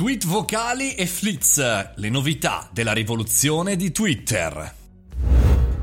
Tweet vocali e flits, le novità della rivoluzione di Twitter.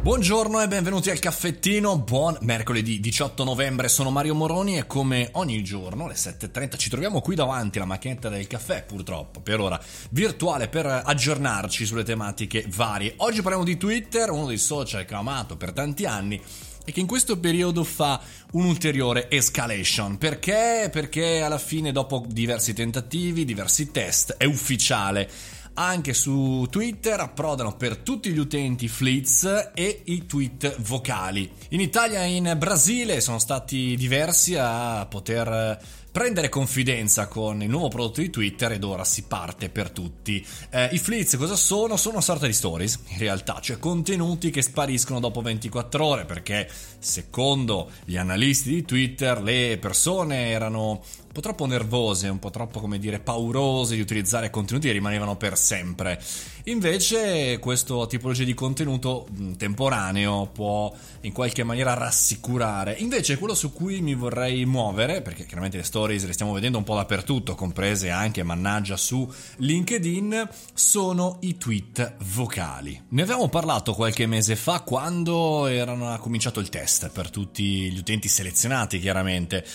Buongiorno e benvenuti al caffettino, buon mercoledì 18 novembre, sono Mario Moroni e come ogni giorno alle 7.30 ci troviamo qui davanti alla macchinetta del caffè purtroppo, per ora virtuale per aggiornarci sulle tematiche varie. Oggi parliamo di Twitter, uno dei social che ho amato per tanti anni e che in questo periodo fa un'ulteriore escalation. Perché? Perché alla fine, dopo diversi tentativi, diversi test, è ufficiale. Anche su Twitter approdano per tutti gli utenti flits e i tweet vocali. In Italia e in Brasile sono stati diversi a poter prendere confidenza con il nuovo prodotto di Twitter ed ora si parte per tutti. Eh, I flits cosa sono? Sono una sorta di stories, in realtà, cioè contenuti che spariscono dopo 24 ore perché secondo gli analisti di Twitter le persone erano un po' troppo nervose, un po' troppo, come dire, paurose di utilizzare contenuti che rimanevano per sempre. Invece questa tipologia di contenuto temporaneo può in qualche maniera rassicurare. Invece quello su cui mi vorrei muovere, perché chiaramente le stories le stiamo vedendo un po' dappertutto, comprese anche, mannaggia, su LinkedIn, sono i tweet vocali. Ne avevamo parlato qualche mese fa quando erano, cominciato il test per tutti gli utenti selezionati, chiaramente.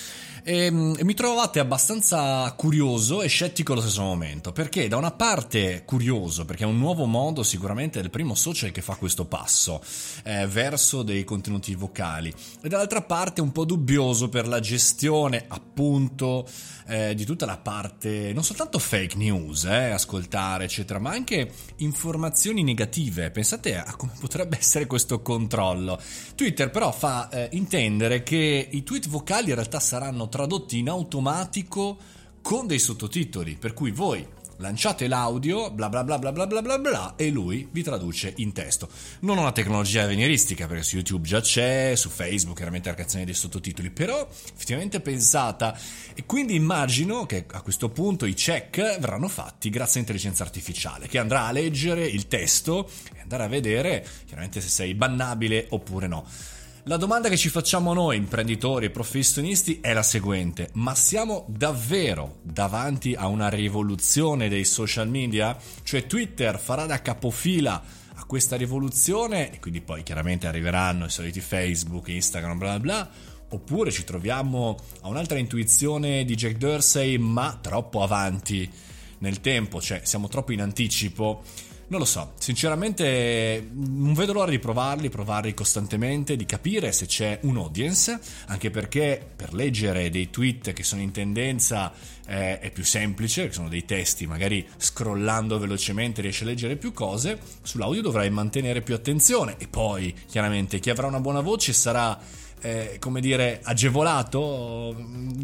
Ehm, e mi trovate abbastanza curioso e scettico allo stesso momento, perché da una parte curioso, perché è un nuovo modo sicuramente del primo social che fa questo passo eh, verso dei contenuti vocali, e dall'altra parte un po' dubbioso per la gestione appunto eh, di tutta la parte, non soltanto fake news, eh, ascoltare eccetera, ma anche informazioni negative. Pensate a come potrebbe essere questo controllo. Twitter però fa eh, intendere che i tweet vocali in realtà saranno tradotti in automatico con dei sottotitoli, per cui voi lanciate l'audio, bla bla bla bla bla bla bla bla e lui vi traduce in testo. Non una tecnologia avveniristica perché su YouTube già c'è, su Facebook chiaramente la creazione dei sottotitoli, però effettivamente pensata e quindi immagino che a questo punto i check verranno fatti grazie all'intelligenza artificiale che andrà a leggere il testo e andare a vedere chiaramente se sei bannabile oppure no. La domanda che ci facciamo noi, imprenditori e professionisti, è la seguente: ma siamo davvero davanti a una rivoluzione dei social media? Cioè Twitter farà da capofila a questa rivoluzione e quindi poi chiaramente arriveranno i soliti Facebook, Instagram, bla bla oppure ci troviamo a un'altra intuizione di Jack Dorsey, ma troppo avanti nel tempo, cioè siamo troppo in anticipo non lo so, sinceramente non vedo l'ora di provarli, provarli costantemente, di capire se c'è un audience, anche perché per leggere dei tweet che sono in tendenza eh, è più semplice, sono dei testi, magari scrollando velocemente riesci a leggere più cose, sull'audio dovrai mantenere più attenzione. E poi chiaramente chi avrà una buona voce sarà, eh, come dire, agevolato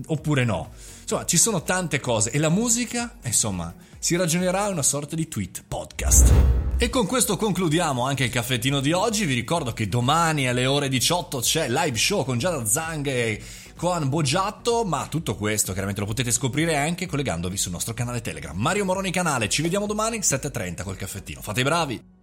oppure no. Insomma, ci sono tante cose e la musica, insomma, si ragionerà una sorta di tweet podcast. E con questo concludiamo anche il caffettino di oggi. Vi ricordo che domani alle ore 18 c'è live show con Giada Zang e con Boggiatto, ma tutto questo chiaramente lo potete scoprire anche collegandovi sul nostro canale Telegram. Mario Moroni canale, ci vediamo domani 7.30 col caffettino. Fate i bravi!